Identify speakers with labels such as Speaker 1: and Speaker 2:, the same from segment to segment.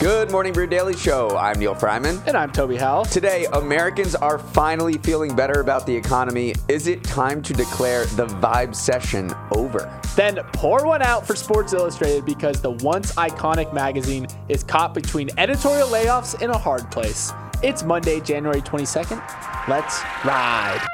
Speaker 1: Good morning, Brew Daily Show. I'm Neal Freyman.
Speaker 2: And I'm Toby Howell.
Speaker 1: Today, Americans are finally feeling better about the economy. Is it time to declare the vibecession over?
Speaker 2: Then pour one out for Sports Illustrated because the once iconic magazine is caught between editorial layoffs in a hard place. It's Monday, January 22nd. Let's ride.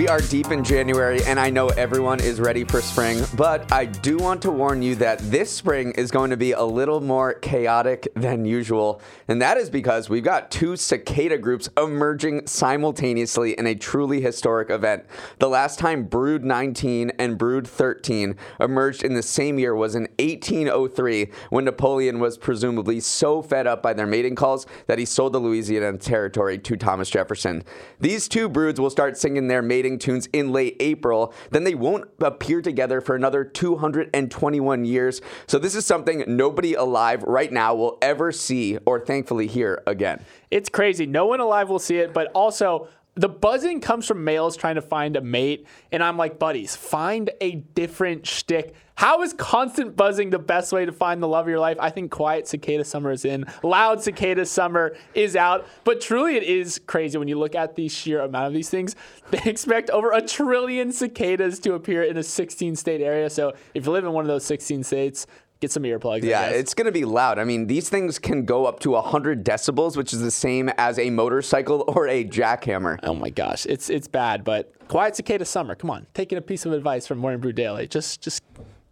Speaker 1: We are deep in January, and I know everyone is ready for spring, but I do want to warn you that this spring is going to be a little more chaotic than usual. And that is because we've got two cicada groups emerging simultaneously in a truly historic event. The last time Brood 19 and Brood 13 emerged in the same year was in 1803, when Napoleon was presumably so fed up by their mating calls that he sold the Louisiana Territory to Thomas Jefferson. These two broods will start singing their mating tunes in late April, then they won't appear together for another 221 years. So this is something nobody alive right now will ever see or thankfully hear again.
Speaker 2: It's crazy. No one alive will see it, but also the buzzing comes from males trying to find a mate, and I'm like, buddies, find a different shtick. How is constant buzzing the best way to find the love of your life? I think quiet cicada summer is in, loud cicada summer is out. But truly, it is crazy when you look at the sheer amount of these things. They expect over a trillion cicadas to appear in a 16 state area. So if you live in one of those 16 states, get some earplugs.
Speaker 1: Yeah, it's going to be loud. I mean, these things can go up to 100 decibels, which is the same as a motorcycle or a jackhammer.
Speaker 2: Oh my gosh, it's it's bad. But quiet cicada summer. Come on, taking a piece of advice from Morning Brew Daily. Just just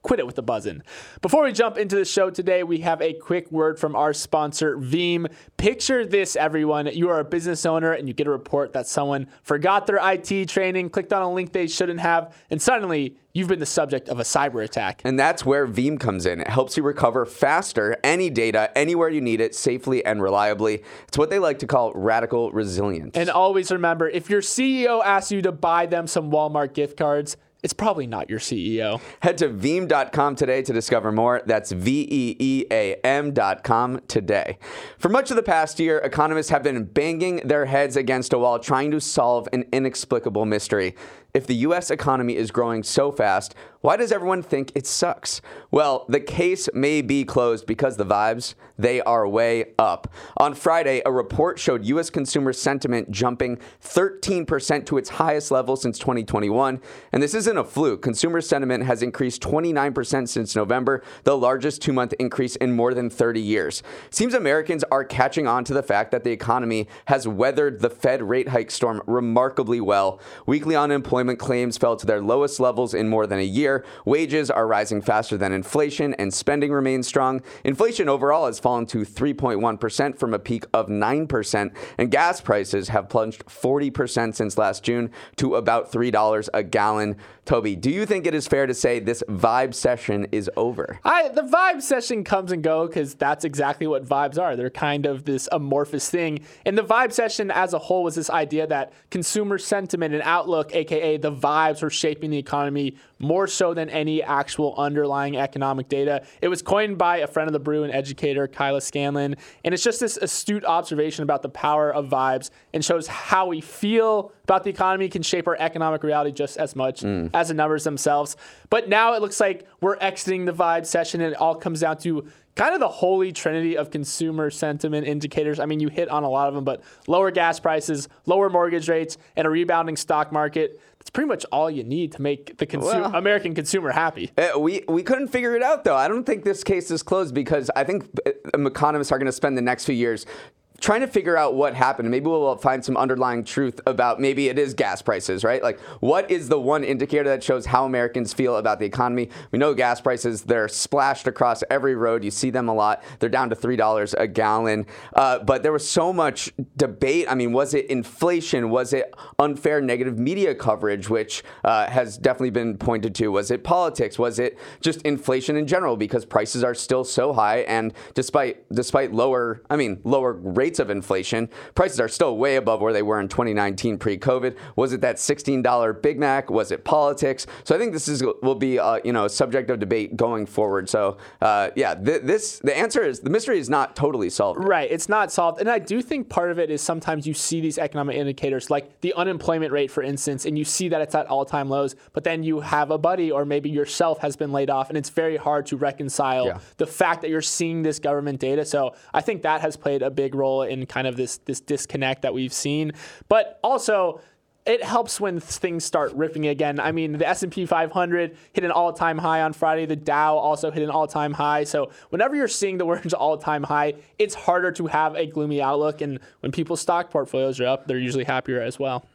Speaker 2: quit it with the buzzing. Before we jump into the show today, we have a quick word from our sponsor, Veeam. Picture this, everyone. You are a business owner and you get a report that someone forgot their IT training, clicked on a link they shouldn't have, and suddenly you've been the subject of a cyber attack.
Speaker 1: And that's where Veeam comes in. It helps you recover faster any data anywhere you need it safely and reliably. It's what they like to call radical resilience.
Speaker 2: And always remember if your CEO asks you to buy them some Walmart gift cards, it's probably not your CEO.
Speaker 1: Head to Veeam.com today to discover more. That's V E E A M.com today. For much of the past year, economists have been banging their heads against a wall trying to solve an inexplicable mystery. If the US economy is growing so fast, why does everyone think it sucks? Well, the case may be closed because the vibes, they are way up. On Friday, a report showed US consumer sentiment jumping 13% to its highest level since 2021. And this isn't a fluke. Consumer sentiment has increased 29% since November, the largest two month increase in more than 30 years. Seems Americans are catching on to the fact that the economy has weathered the Fed rate hike storm remarkably well. Weekly unemployment claims fell to their lowest levels in more than a year. Wages are rising faster than inflation, and spending remains strong. Inflation overall has fallen to 3.1% from a peak of 9%, and gas prices have plunged 40% since last June to about $3 a gallon. Toby, do you think it is fair to say this vibecession is over?
Speaker 2: I, the vibecession comes and goes because that's exactly what vibes are. They're kind of this amorphous thing. And the vibecession as a whole was this idea that consumer sentiment and outlook, aka the vibes, were shaping the economy more so than any actual underlying economic data. It was coined by a friend of the brew and educator, Kyla Scanlon. And it's just this astute observation about the power of vibes and shows how we feel about the economy can shape our economic reality just as much mm. as the numbers themselves. But now it looks like we're exiting the vibecession and it all comes down to kind of the holy trinity of consumer sentiment indicators. I mean, you hit on a lot of them, but lower gas prices, lower mortgage rates, and a rebounding stock market. That's pretty much all you need to make the well, American consumer happy.
Speaker 1: Uh, we we couldn't figure it out though. I don't think this case is closed because I think uh, economists are going to spend the next few years trying to figure out what happened. Maybe we'll find some underlying truth about maybe it is gas prices, right? Like, what is the one indicator that shows how Americans feel about the economy? We know gas prices, they're splashed across every road. You see them a lot. They're down to $3 a gallon. Uh, but there was so much debate. I mean, was it inflation? Was it unfair negative media coverage, which uh, has definitely been pointed to? Was it politics? Was it just inflation in general because prices are still so high? And despite despite lower, I mean, lower rates of inflation, prices are still way above where they were in 2019 pre-COVID. Was it that $16 Big Mac? Was it politics? So I think this is will be uh, you know a subject of debate going forward. So uh, yeah, th- this the answer is the mystery is not totally solved.
Speaker 2: Right, it's not solved, and I do think part of it is sometimes you see these economic indicators like the unemployment rate, for instance, and you see that it's at all-time lows, but then you have a buddy or maybe yourself has been laid off, and it's very hard to reconcile
Speaker 1: Yeah.
Speaker 2: the fact that you're seeing this government data. So I think that has played a big role in kind of this this disconnect that we've seen, but also it helps when things start ripping again. I mean, the S&P 500 hit an all-time high on Friday. The Dow also hit an all-time high. So whenever you're seeing the words all-time high, it's harder to have a gloomy outlook. And when people's stock portfolios are up, they're usually happier as well.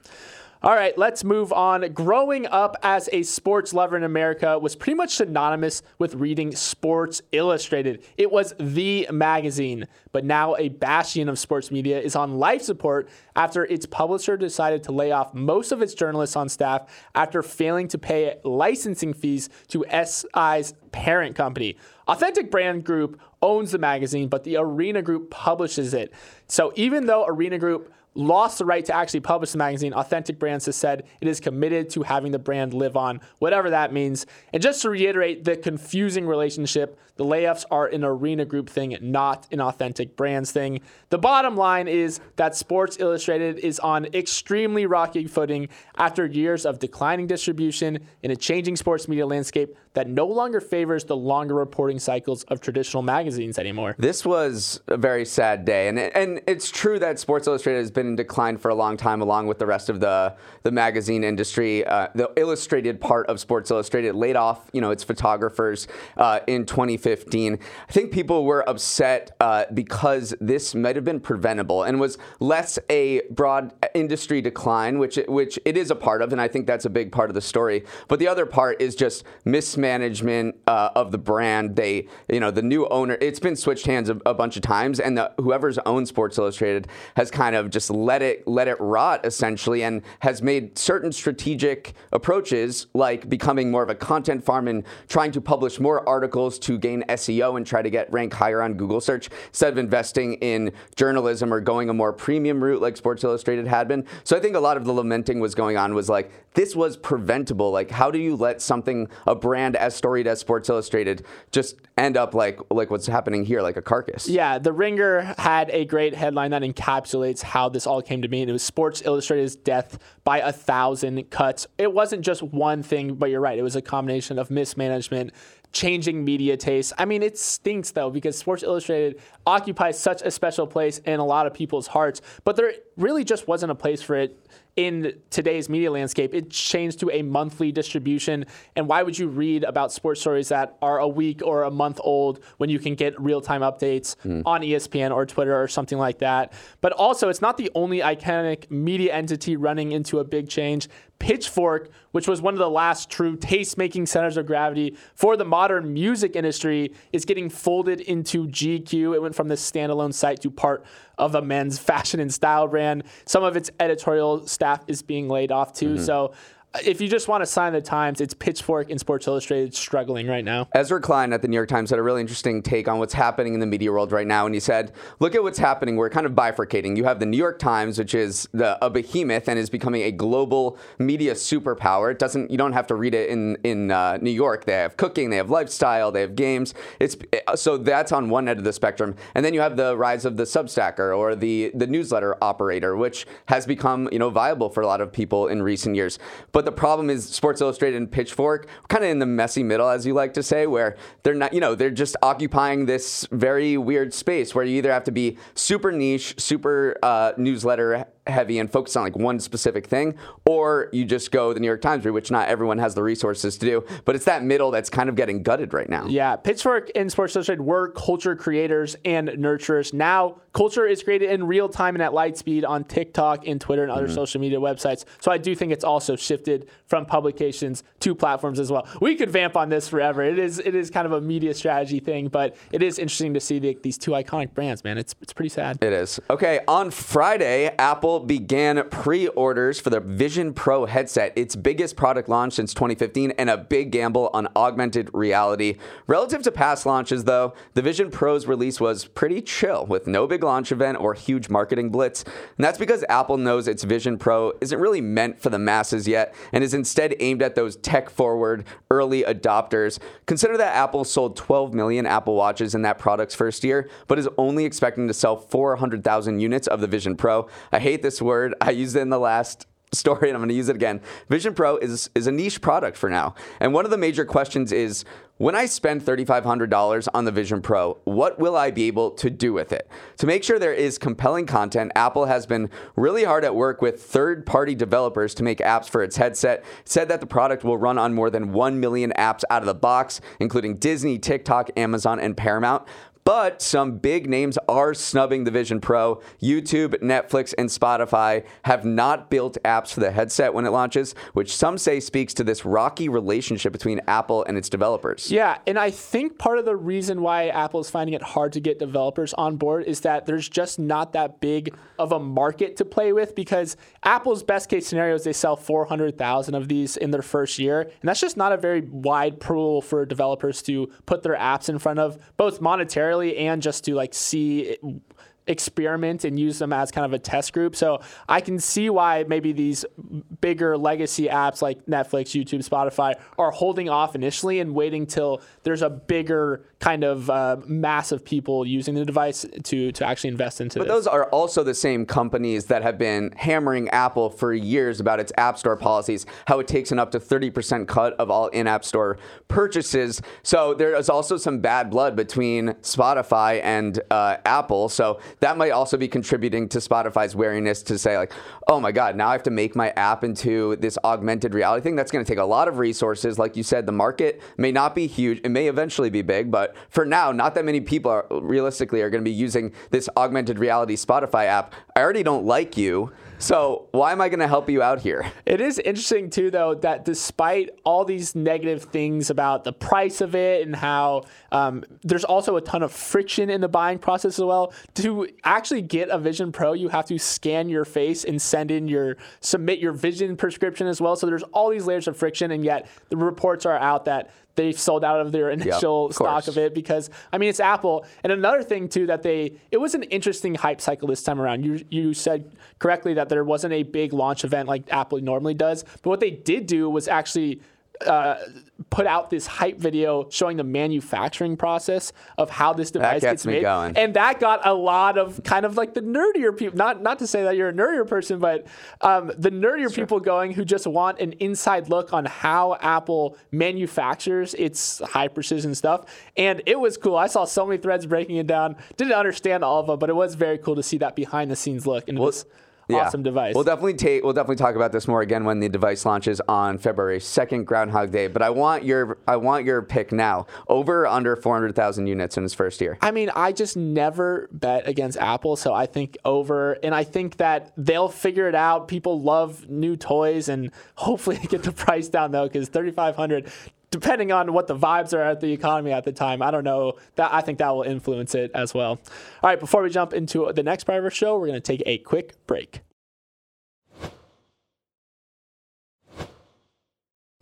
Speaker 2: All right, let's move on. Growing up as a sports lover in America was pretty much synonymous with reading Sports Illustrated. It was the magazine, but now a bastion of sports media is on life support after its publisher decided to lay off most of its journalists on staff after failing to pay licensing fees to SI's parent company. Authentic Brand Group owns the magazine, but the Arena Group publishes it. So even though Arena Group lost the right to actually publish the magazine, Authentic Brands has said it is committed to having the brand live on, whatever that means. And just to reiterate the confusing relationship, the layoffs are an Arena Group thing, not an Authentic Brands thing. The bottom line is that Sports Illustrated is on extremely rocky footing after years of declining distribution in a changing sports media landscape that no longer favors the longer reporting cycles of traditional magazines anymore.
Speaker 1: This was a very sad day, and and it's true that Sports Illustrated has been in decline for a long time, along with the rest of the the magazine industry. Uh, the illustrated part of Sports Illustrated laid off, you know, its photographers uh, in 2015. I think people were upset uh, because this might have been preventable and was less a broad industry decline, which it, which it is a part of, and I think that's a big part of the story. But the other part is just mismanagement uh, of the brand. They, you know, the new owner. It's been switched hands a, a bunch of times, and the, whoever's owned Sports Illustrated has kind of just let it let it rot essentially, and has made certain strategic approaches like becoming more of a content farm and trying to publish more articles to gain SEO and try to get rank higher on Google search instead of investing in journalism or going a more premium route like Sports Illustrated had been. So I think a lot of the lamenting was going on was like this was preventable. Like how do you let something a brand as storied as Sports Illustrated just end up like like what's happening here like a carcass?
Speaker 2: Yeah, The Ringer had a great headline that encapsulates how this all came to be. And it was Sports Illustrated's death by a thousand cuts. It wasn't just one thing, but you're right. It was a combination of mismanagement, changing media tastes. I mean, it stinks though because Sports Illustrated occupies such a special place in a lot of people's hearts, but there really just wasn't a place for it in today's media landscape. It changed to a monthly distribution. And why would you read about sports stories that are a week or a month old when you can get real time updates hmm. on E ESPN or Twitter or something like that? But also, it's not the only iconic media entity running into a big change. Pitchfork, which was one of the last true taste making centers of gravity for the modern music industry, is getting folded into GQ. It went from this standalone site to part of a men's fashion and style brand. Some of its editorial staff is being laid off too. So uh, if you just want to sign the Times, it's Pitchfork and Sports Illustrated struggling right now.
Speaker 1: Ezra Klein at the New York Times had a really interesting take on what's happening in the media world right now. And he said, look at what's happening. We're kind of bifurcating. You have the New York Times, which is the, a behemoth and is becoming a global media superpower. It doesn't, you don't have to read it in, in uh, New York. They have cooking, they have lifestyle, they have games. It's So that's on one end of the spectrum. And then you have the rise of the Substacker or the, the newsletter operator, which has become, you know, viable for a lot of people in recent years. But the problem is Sports Illustrated and Pitchfork, kind of in the messy middle, as you like to say, where they're not, you know, they're just occupying this very weird space where you either have to be super niche, super uh, newsletter heavy and focus on like one specific thing, or you just go the New York Times route, which not everyone has the resources to do. But it's that middle that's kind of getting gutted right now.
Speaker 2: Yeah, Pitchfork and Sports Illustrated were culture creators and nurturers. Now, culture is created in real time and at light speed on TikTok and Twitter and other mm-hmm. social media websites. So I do think it's also shifted from publications to platforms as well. We could vamp on this forever. It is it is kind of a media strategy thing, but it is interesting to see the, these two iconic brands, man. It's it's pretty sad.
Speaker 1: It is. Okay, on Friday, Apple began pre-orders for the Vision Pro headset, its biggest product launch since 2015 and a big gamble on augmented reality. Relative to past launches though, the Vision Pro's release was pretty chill with no big launch event or huge marketing blitz. And that's because Apple knows its Vision Pro isn't really meant for the masses yet and is instead aimed at those tech-forward early adopters. Consider that Apple sold 12 million Apple Watches in that product's first year, but is only expecting to sell 400,000 units of the Vision Pro. I hate this word. I used it in the last story and I'm going to use it again. Vision Pro is is a niche product for now. And one of the major questions is when I spend $3500 on the Vision Pro, what will I be able to do with it? To make sure there is compelling content, Apple has been really hard at work with third-party developers to make apps for its headset. Said that the product will run on more than 1 million apps out of the box, including Disney, TikTok, Amazon, and Paramount. But some big names are snubbing the Vision Pro. YouTube, Netflix, and Spotify have not built apps for the headset when it launches, which some say speaks to this rocky relationship between Apple and its developers.
Speaker 2: Yeah, and I think part of the reason why Apple is finding it hard to get developers on board is that there's just not that big of a market to play with because Apple's best case scenario is they sell 400,000 of these in their first year, and that's just not a very wide pool for developers to put their apps in front of, both monetarily and just to like see experiment and use them as kind of a test group. So I can see why maybe these bigger legacy apps like Netflix, YouTube, Spotify are holding off initially and waiting till there's a bigger kind of uh, mass of people using the device to to actually invest into.
Speaker 1: But
Speaker 2: this.
Speaker 1: those are also the same companies that have been hammering Apple for years about its App Store policies, how it takes an up to 30% cut of all in-app store purchases. So there is also some bad blood between Spotify and uh, Apple. So that might also be contributing to Spotify's wariness to say like, oh my God, now I have to make my app into this augmented reality thing. That's going to take a lot of resources. Like you said, the market may not be huge. It may eventually be big, but for now, not that many people are realistically are going to be using this augmented reality Spotify app. I already don't like you. So why am I going to help you out here?
Speaker 2: It is interesting too, though, that despite all these negative things about the price of it and how um, there's also a ton of friction in the buying process as well. To actually get a Vision Pro, you have to scan your face and send in your submit your vision prescription as well. So there's all these layers of friction, and yet the reports are out that they've sold out of their initial yep, of stock of it because I mean it's Apple. And another thing too that they it was an interesting hype cycle this time around. You you said correctly that there wasn't a big launch event like Apple normally does, but what they did do was actually uh, put out this hype video showing the manufacturing process of how this device
Speaker 1: gets,
Speaker 2: gets made,
Speaker 1: going.
Speaker 2: and that got a lot of kind of like the nerdier people. Not not to say that you're a nerdier person, but um, the nerdier sure. people going who just want an inside look on how Apple manufactures its high precision stuff. And it was cool. I saw so many threads breaking it down. Didn't understand all of them, but it was very cool to see that behind the scenes look into well, this yeah. awesome device.
Speaker 1: We'll definitely take we'll definitely talk about this more again when the device launches on February 2nd, Groundhog Day. But I want your I want your pick now. Over under 400,000 units in its first year.
Speaker 2: I mean, I just never bet against Apple, so I think over and I think that they'll figure it out. People love new toys and hopefully get the price down though cuz 3500 depending on what the vibes are at the economy at the time, I don't know. That I think that will influence it as well. All right, before we jump into the next part of our show, we're going to take a quick break.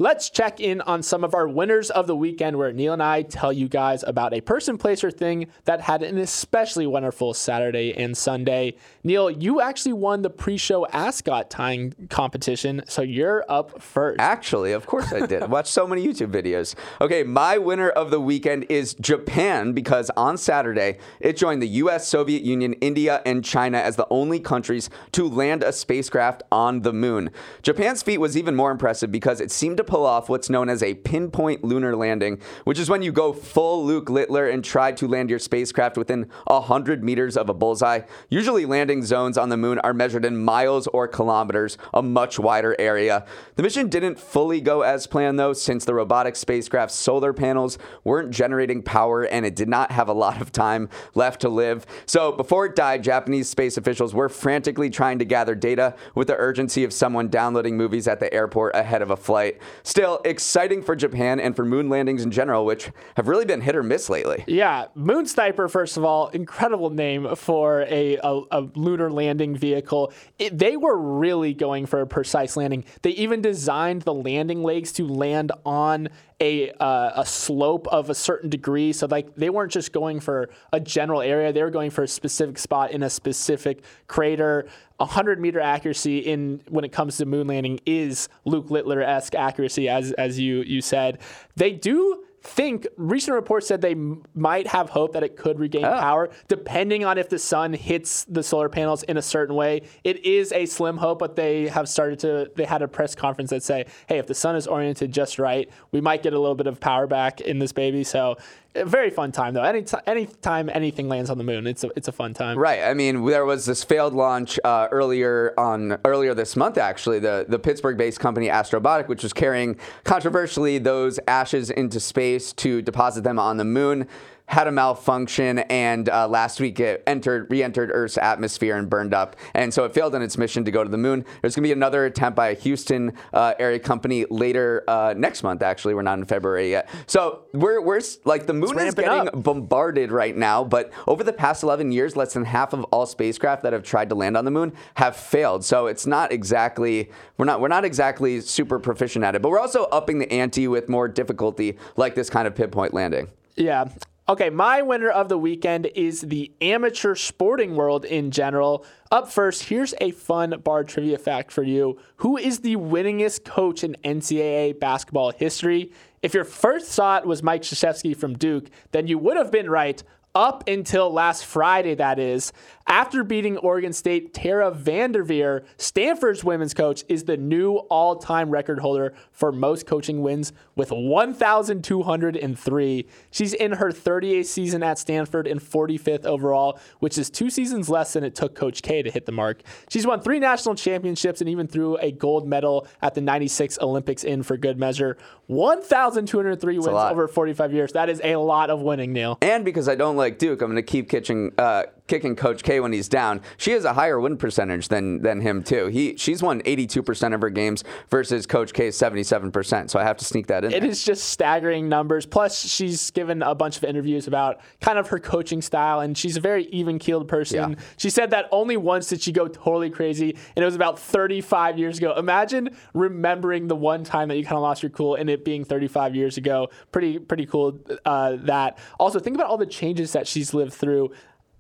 Speaker 2: Let's check in on some of our winners of the weekend where Neal and I tell you guys about a person, place, or thing that had an especially wonderful Saturday and Sunday. Neal, you actually won the pre show ascot tying competition, so you're up first.
Speaker 1: Actually, of course I did. Watch so many YouTube videos. Okay, my winner of the weekend is Japan because on Saturday it joined the US, Soviet Union, India, and China as the only countries to land a spacecraft on the moon. Japan's feat was even more impressive because it seemed to pull off what's known as a pinpoint lunar landing, which is when you go full Luke Littler and try to land your spacecraft within 100 meters of a bullseye. Usually, landing zones on the moon are measured in miles or kilometers, a much wider area. The mission didn't fully go as planned, though, since the robotic spacecraft's solar panels weren't generating power and it did not have a lot of time left to live. So, before it died, Japanese space officials were frantically trying to gather data with the urgency of someone downloading movies at the airport ahead of a flight. Still, exciting for Japan and for moon landings in general, which have really been hit or miss lately.
Speaker 2: Yeah, Moon Sniper, first of all, incredible name for a, a, a lunar landing vehicle. It, they were really going for a precise landing. They even designed the landing legs to land on a uh, a slope of a certain degree. So like they weren't just going for a general area; they were going for a specific spot in a specific crater. 100 meter accuracy in when it comes to moon landing is Luke Littler esque accuracy, as as you you said. They do think recent reports said they m- might have hope that it could regain
Speaker 1: Oh.
Speaker 2: power depending on if the sun hits the solar panels in a certain way. It is a slim hope, but they have started to. They had a press conference that say, "Hey, if the sun is oriented just right, we might get a little bit of power back in this baby." So, a very fun time though. Any anytime anything lands on the moon, it's a it's a fun time.
Speaker 1: Right. I mean, there was this failed launch uh, earlier on earlier this month. Actually, the the Pittsburgh-based company Astrobotic, which was carrying controversially those ashes into space to deposit them on the moon. Had a malfunction, and uh, last week it entered, re-entered Earth's atmosphere and burned up, and so it failed in its mission to go to the moon. There's going to be another attempt by a Houston uh, area company later uh, next month. Actually, we're not in February yet, so we're we're like the moon is getting
Speaker 2: up.
Speaker 1: bombarded right now, but over the past 11 years, less than half of all spacecraft that have tried to land on the moon have failed. So it's not exactly we're not we're not exactly super proficient at it, but we're also upping the ante with more difficulty, like this kind of pinpoint landing.
Speaker 2: Yeah. Okay, my winner of the weekend is the amateur sporting world in general. Up first, here's a fun bar trivia fact for you. Who is the winningest coach in NCAA basketball history? If your first thought was Mike Krzyzewski from Duke, then you would have been right up until last Friday, that is. After beating Oregon State, Tara VanDerveer, Stanford's women's coach, is the new all time record holder for most coaching wins with 1,203. She's in her 38th season at Stanford and 45th overall, which is two seasons less than it took Coach K to hit the mark. She's won three national championships and even threw a gold medal at the 96 Olympics in for good measure. 1,203 wins over 45 years. That is a lot of winning, Neal.
Speaker 1: And because I don't like Duke, I'm going to keep kitching, uh, kicking Coach K when he's down. She has a higher win percentage than than him too. He she's won 82% of her games versus Coach K's 77%. So I have to sneak that in.
Speaker 2: It
Speaker 1: there.
Speaker 2: is just staggering numbers. Plus, she's given a bunch of interviews about kind of her coaching style, and she's a very even keeled person.
Speaker 1: Yeah.
Speaker 2: She said that only once did she go totally crazy, and it was about 35 years ago. Imagine remembering the one time that you kind of lost your cool and it being 35 years ago. Pretty, pretty cool uh, that. Also, think about all the changes that she's lived through.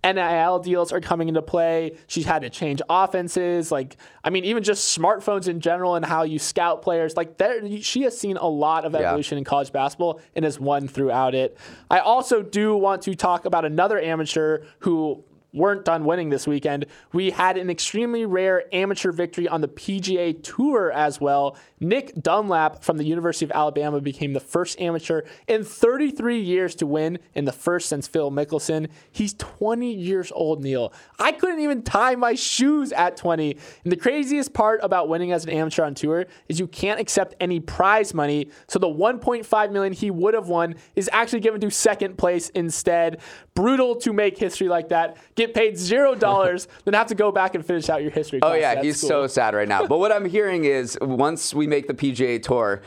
Speaker 2: NIL deals are coming into play. She's had to change offenses. Like, I mean, even just smartphones in general and how you scout players. Like, there, she has seen a lot of
Speaker 1: Yeah.
Speaker 2: evolution in college basketball and has won throughout it. I also do want to talk about another amateur who weren't done winning this weekend. We had an extremely rare amateur victory on the PGA Tour as well. Nick Dunlap from the University of Alabama became the first amateur in 33 years to win, in the first since Phil Mickelson. He's 20 years old, Neal. I couldn't even tie my shoes at 20. And the craziest part about winning as an amateur on tour is you can't accept any prize money. So the 1.5 million he would have won is actually given to second place instead. Brutal to make history like that. Get paid zero dollars, then have to go back and finish out your history.
Speaker 1: Oh yeah, he's
Speaker 2: school.
Speaker 1: so sad right now. But what I'm hearing is once we make the PGA Tour,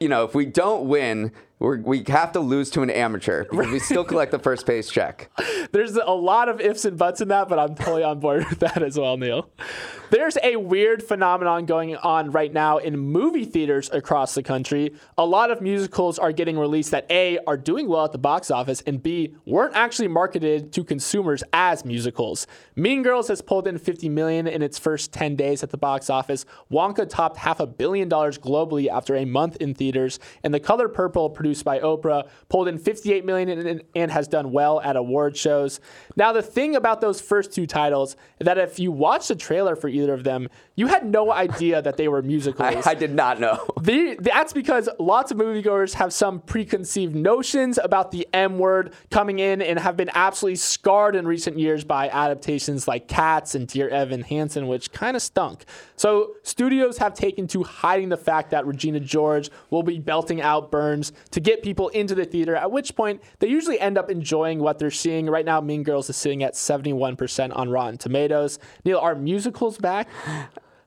Speaker 1: you know, if we don't win, we're, we have to lose to an amateur because we still collect the first base check.
Speaker 2: There's a lot of ifs and buts in that, but I'm totally on board with that as well, Neal. There's a weird phenomenon going on right now in movie theaters across the country. A lot of musicals are getting released that A, are doing well at the box office, and B, weren't actually marketed to consumers as musicals. Mean Girls has pulled in 50 million in its first 10 days at the box office. Wonka topped half a billion dollars globally after a month in theaters, and The Color Purple, produced by Oprah, pulled in 58 million and, and has done well at award shows. Now, the thing about those first two titles is that if you watch the trailer for either of them, You had no idea that they were musicals.
Speaker 1: I, I did not know.
Speaker 2: The, that's because lots of moviegoers have some preconceived notions about the M word coming in and have been absolutely scarred in recent years by adaptations like Cats and Dear Evan Hansen, which kind of stunk. So studios have taken to hiding the fact that Regina George will be belting out burns to get people into the theater, at which point they usually end up enjoying what they're seeing. Right now, Mean Girls is sitting at 71% on Rotten Tomatoes. Neal, are musicals back?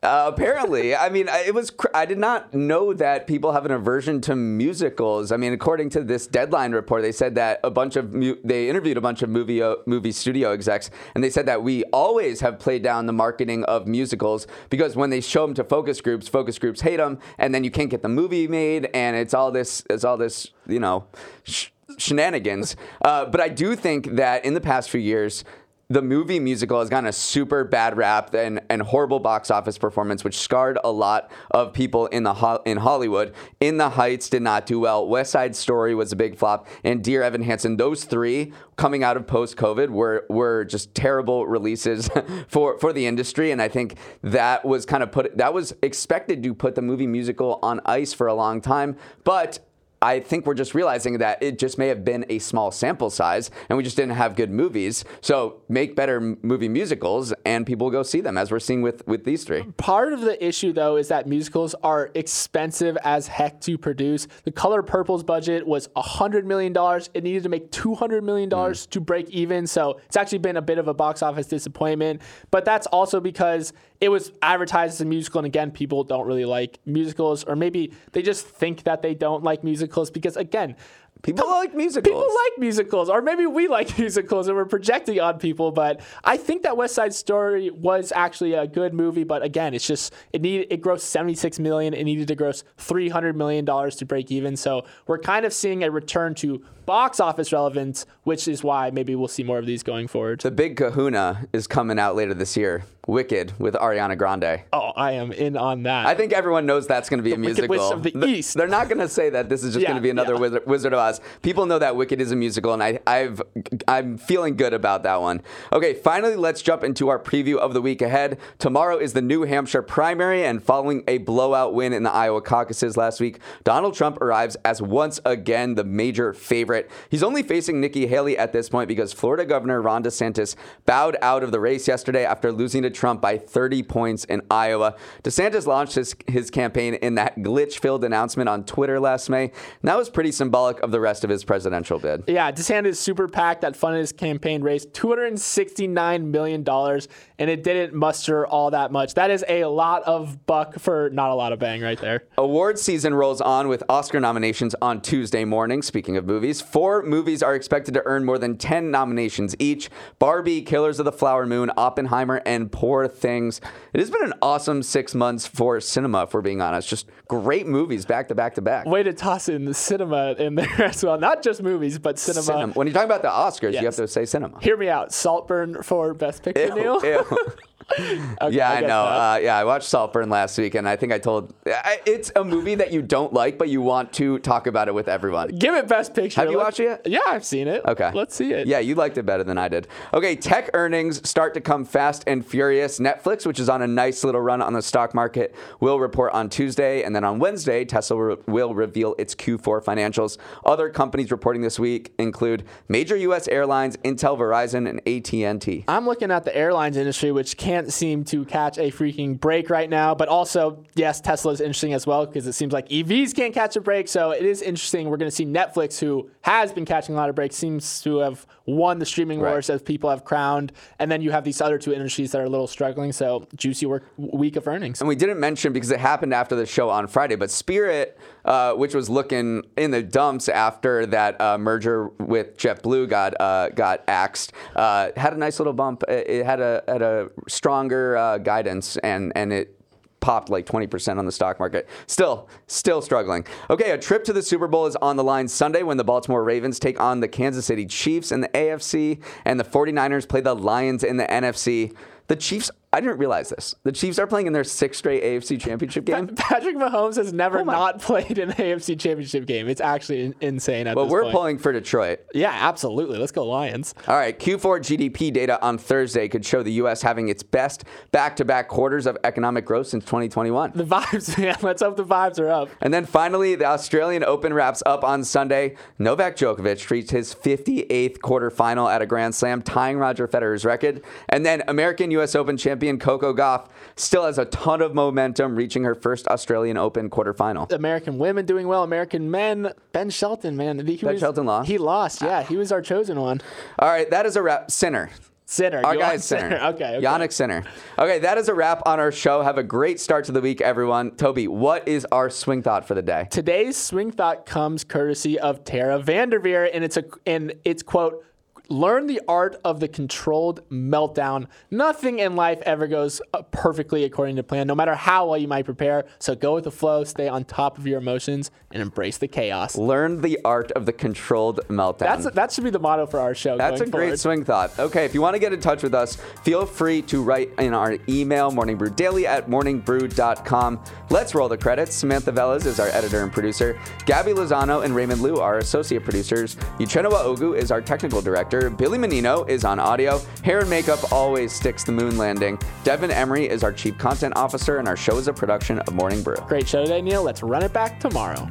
Speaker 1: Uh, apparently, I mean, it was. Cr- I did not know that people have an aversion to musicals. I mean, according to this Deadline report, they said that a bunch of mu- they interviewed a bunch of movie uh, movie studio execs, and they said that we always have played down the marketing of musicals because when they show them to focus groups, focus groups hate them, and then you can't get the movie made, and it's all this, it's all this, you know. Sh- shenanigans. Uh, but I do think that in the past few years, the movie musical has gotten a super bad rap and, and horrible box office performance, which scarred a lot of people in the ho- in Hollywood. In the Heights did not do well. West Side Story was a big flop, and Dear Evan Hansen. Those three coming out of post COVID were were just terrible releases for for the industry, and I think that was kind of put that was expected to put the movie musical on ice for a long time, but I think we're just realizing that it just may have been a small sample size and we just didn't have good movies. So make better movie musicals and people will go see them as we're seeing with, with these three.
Speaker 2: Part of the issue, though, is that musicals are expensive as heck to produce. The Color Purple's budget was $100 million. It needed to make $200 million mm. to break even. So it's actually been a bit of a box office disappointment. But that's also because it was advertised as a musical. And again, people don't really like musicals, or maybe they just think that they don't like musicals because, again,
Speaker 1: People like musicals.
Speaker 2: People like musicals, or maybe we like musicals and we're projecting on people. But I think that West Side Story was actually a good movie. But again, it's just it needed it grossed 76 million. It needed to gross 300 million dollars to break even. So we're kind of seeing a return to box office relevance, which is why maybe we'll see more of these going forward.
Speaker 1: The big Kahuna is coming out later this year. Wicked with Ariana Grande.
Speaker 2: Oh, I am in on that.
Speaker 1: I think everyone knows that's going to be
Speaker 2: the
Speaker 1: a musical.
Speaker 2: Wicked Witch of the,
Speaker 1: the
Speaker 2: East.
Speaker 1: They're not going to say that this is just
Speaker 2: yeah,
Speaker 1: going to be another
Speaker 2: yeah.
Speaker 1: Wizard, Wizard, of Oz. People know that Wicked is a musical, and I, I've I'm feeling good about that one. Okay, finally, let's jump into our preview of the week ahead. Tomorrow is the New Hampshire primary, and following a blowout win in the Iowa caucuses last week, Donald Trump arrives as once again the major favorite. He's only facing Nikki Haley at this point because Florida Governor Ron DeSantis bowed out of the race yesterday after losing to Trump by 30 points in Iowa. DeSantis launched his, his campaign in that glitch filled announcement on Twitter last May. And that was pretty symbolic of the rest of his presidential bid.
Speaker 2: Yeah, DeSantis super PAC that funded his campaign raised $269 million, and it didn't muster all that much. That is a lot of buck for not a lot of bang right there.
Speaker 1: Award season rolls on with Oscar nominations on Tuesday morning. Speaking of movies, four movies are expected to earn more than 10 nominations each Barbie, Killers of the Flower Moon, Oppenheimer, and Poor Things. It has been an awesome six months for cinema, if we're being honest. Just great movies back to back to back.
Speaker 2: Way to toss in the cinema in there as well. Not just movies, but cinema. cinema.
Speaker 1: When you're talking about the Oscars, yes. you have to say cinema.
Speaker 2: Hear me out. Saltburn for Best Picture,
Speaker 1: ew,
Speaker 2: Neal.
Speaker 1: Ew. Okay, yeah, I, I know. Uh, yeah, I watched Saltburn last week, and I think I told I, it's a movie that you don't like, but you want to talk about it with everyone.
Speaker 2: Give it Best Picture.
Speaker 1: Have you watched it yet?
Speaker 2: Yeah, I've seen it.
Speaker 1: Okay,
Speaker 2: let's see it.
Speaker 1: Yeah, you liked it better than I did. Okay, tech earnings start to come fast and furious. Netflix, which is on a nice little run on the stock market, will report on Tuesday, and then on Wednesday, Tesla re- will reveal its Q4 financials. Other companies reporting this week include major U.S. airlines, Intel, Verizon, and AT&T.
Speaker 2: I'm looking at the airlines industry, which can't seem to catch a freaking break right now. But also, yes, Tesla is interesting as well because it seems like EVs can't catch a break. So it is interesting. We're going to see Netflix, who has been catching a lot of breaks, seems to have won the streaming
Speaker 1: Right.
Speaker 2: wars as people have crowned. And then you have these other two industries that are a little struggling. So juicy work, week of earnings.
Speaker 1: And we didn't mention because it happened after the show on Friday, but Spirit, uh, which was looking in the dumps after that uh, merger with JetBlue got uh, got axed, uh, had a nice little bump. It, had a had a stronger uh, guidance, and and it popped like 20% on the stock market. Still, still struggling. Okay, a trip to the Super Bowl is on the line Sunday when the Baltimore Ravens take on the Kansas City Chiefs in the AFC and the 49ers play the Lions in the NFC. The Chiefs I didn't realize this. The Chiefs are playing in their sixth straight AFC Championship game.
Speaker 2: Patrick Mahomes has never
Speaker 1: Oh
Speaker 2: not played in an AFC Championship game. It's actually in- insane at
Speaker 1: But
Speaker 2: this
Speaker 1: we're
Speaker 2: point.
Speaker 1: pulling for Detroit.
Speaker 2: Yeah, absolutely. Let's go Lions.
Speaker 1: All right, Q4 GDP data on Thursday could show the U.S. having its best back-to-back quarters of economic growth since 2021.
Speaker 2: The vibes, man. Let's hope the vibes are up.
Speaker 1: And then finally, the Australian Open wraps up on Sunday. Novak Djokovic reached his 58th quarterfinal at a Grand Slam, tying Roger Federer's record. And then American U.S. Open champion Coco Gauff still has a ton of momentum, reaching her first Australian Open quarterfinal.
Speaker 2: American women doing well. American men. Ben Shelton, man. He
Speaker 1: Ben
Speaker 2: was-
Speaker 1: Shelton lost?
Speaker 2: He lost. Yeah, he was our chosen one.
Speaker 1: All right, that is a wrap. Sinner.
Speaker 2: Sinner.
Speaker 1: Our
Speaker 2: You
Speaker 1: guy
Speaker 2: want
Speaker 1: is Sinner.
Speaker 2: Okay. okay.
Speaker 1: Jannik Sinner. Okay, that is a wrap on our show. Have a great start to the week, everyone. Toby, what is our swing thought for the day?
Speaker 2: Today's swing thought comes courtesy of Tara VanDerveer, and it's a and it's quote. Learn the art of the controlled meltdown. Nothing in life ever goes uh, perfectly according to plan, no matter how well you might prepare. So go with the flow, stay on top of your emotions, and embrace the chaos.
Speaker 1: Learn the art of the controlled meltdown.
Speaker 2: That's that should be the motto for our show.
Speaker 1: That's a great
Speaker 2: forward.
Speaker 1: swing thought. Okay, if you want to get in touch with us, feel free to write in our email, morningbrew at morningbrew.com. Let's roll the credits. Samantha Velas is our editor and producer. Gabby Lozano and Raymond Liu are associate producers. Uchenna Ogu is our technical director. Billy Menino is on audio. Hair and makeup always sticks the moon landing. Devin Emery is our chief content officer, and our show is a production of Morning Brew.
Speaker 2: Great show today, Neal. Let's run it back tomorrow.